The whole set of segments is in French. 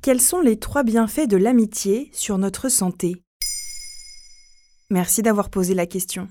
Quels sont les trois bienfaits de l'amitié sur notre santé? Merci d'avoir posé la question.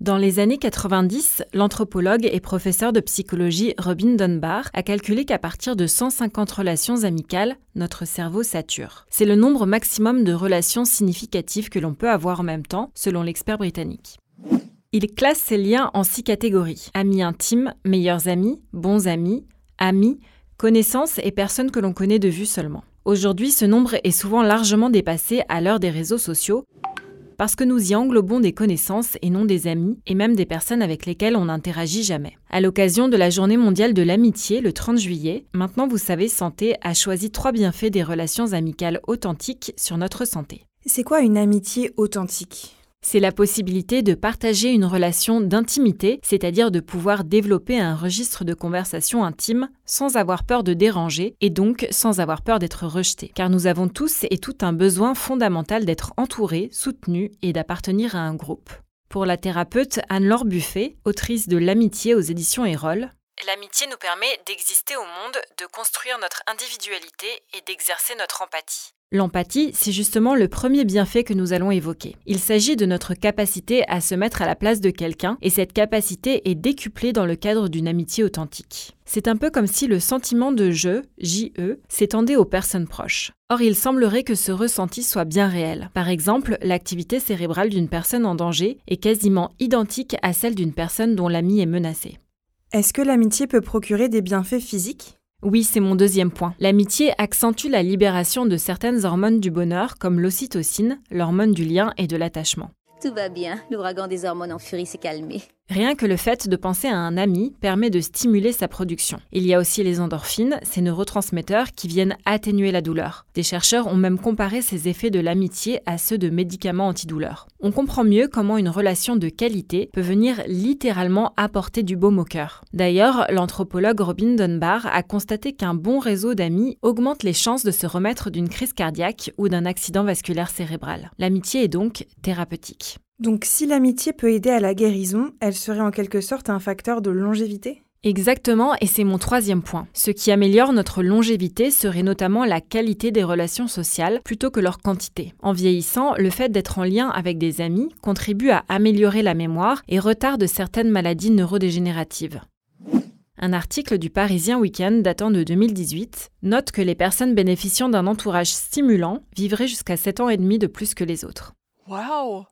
Dans les années 90, l'anthropologue et professeur de psychologie Robin Dunbar a calculé qu'à partir de 150 relations amicales, notre cerveau sature. C'est le nombre maximum de relations significatives que l'on peut avoir en même temps, selon l'expert britannique. Il classe ces liens en six catégories. Amis intimes, meilleurs amis, bons amis, amis, connaissances et personnes que l'on connaît de vue seulement. Aujourd'hui, ce nombre est souvent largement dépassé à l'heure des réseaux sociaux parce que nous y englobons des connaissances et non des amis, et même des personnes avec lesquelles on n'interagit jamais. À l'occasion de la Journée mondiale de l'amitié, le 30 juillet, Maintenant vous savez Santé a choisi trois bienfaits des relations amicales authentiques sur notre santé. C'est quoi une amitié authentique? C'est la possibilité de partager une relation d'intimité, c'est-à-dire de pouvoir développer un registre de conversation intime sans avoir peur de déranger et donc sans avoir peur d'être rejeté. Car nous avons tous et tout un besoin fondamental d'être entourés, soutenus et d'appartenir à un groupe. Pour la thérapeute Anne-Laure Buffet, autrice de L'amitié aux éditions Erol, L'amitié nous permet d'exister au monde, de construire notre individualité et d'exercer notre empathie. L'empathie, c'est justement le premier bienfait que nous allons évoquer. Il s'agit de notre capacité à se mettre à la place de quelqu'un, et cette capacité est décuplée dans le cadre d'une amitié authentique. C'est un peu comme si le sentiment de je, JE, s'étendait aux personnes proches. Or, il semblerait que ce ressenti soit bien réel. Par exemple, l'activité cérébrale d'une personne en danger est quasiment identique à celle d'une personne dont l'ami est menacé. Est-ce que l'amitié peut procurer des bienfaits physiques? Oui, c'est mon deuxième point. L'amitié accentue la libération de certaines hormones du bonheur, comme l'ocytocine, l'hormone du lien et de l'attachement. Tout va bien, l'ouragan des hormones en furie s'est calmé. Rien que le fait de penser à un ami permet de stimuler sa production. Il y a aussi les endorphines, ces neurotransmetteurs qui viennent atténuer la douleur. Des chercheurs ont même comparé ces effets de l'amitié à ceux de médicaments antidouleurs. On comprend mieux comment une relation de qualité peut venir littéralement apporter du baume au cœur. D'ailleurs, l'anthropologue Robin Dunbar a constaté qu'un bon réseau d'amis augmente les chances de se remettre d'une crise cardiaque ou d'un accident vasculaire cérébral. L'amitié est donc thérapeutique. Donc si l'amitié peut aider à la guérison, elle serait en quelque sorte un facteur de longévité? Exactement, et c'est mon troisième point. Ce qui améliore notre longévité serait notamment la qualité des relations sociales plutôt que leur quantité. En vieillissant, le fait d'être en lien avec des amis contribue à améliorer la mémoire et retarde certaines maladies neurodégénératives. Un article du Parisien Weekend datant de 2018 note que les personnes bénéficiant d'un entourage stimulant vivraient jusqu'à 7 ans et demi de plus que les autres. Waouh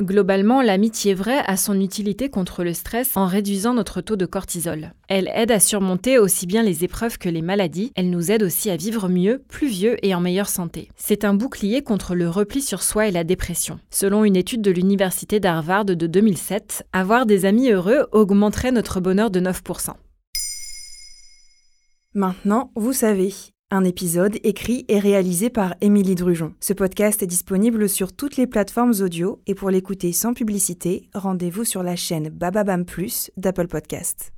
Globalement, l'amitié vraie a son utilité contre le stress en réduisant notre taux de cortisol. Elle aide à surmonter aussi bien les épreuves que les maladies, elle nous aide aussi à vivre mieux, plus vieux et en meilleure santé. C'est un bouclier contre le repli sur soi et la dépression. Selon une étude de l'université d'Harvard de 2007, avoir des amis heureux augmenterait notre bonheur de 9%. Maintenant, vous savez. Un épisode écrit et réalisé par Émilie Drujon. Ce podcast est disponible sur toutes les plateformes audio et pour l'écouter sans publicité, rendez-vous sur la chaîne Bababam Plus d'Apple Podcast.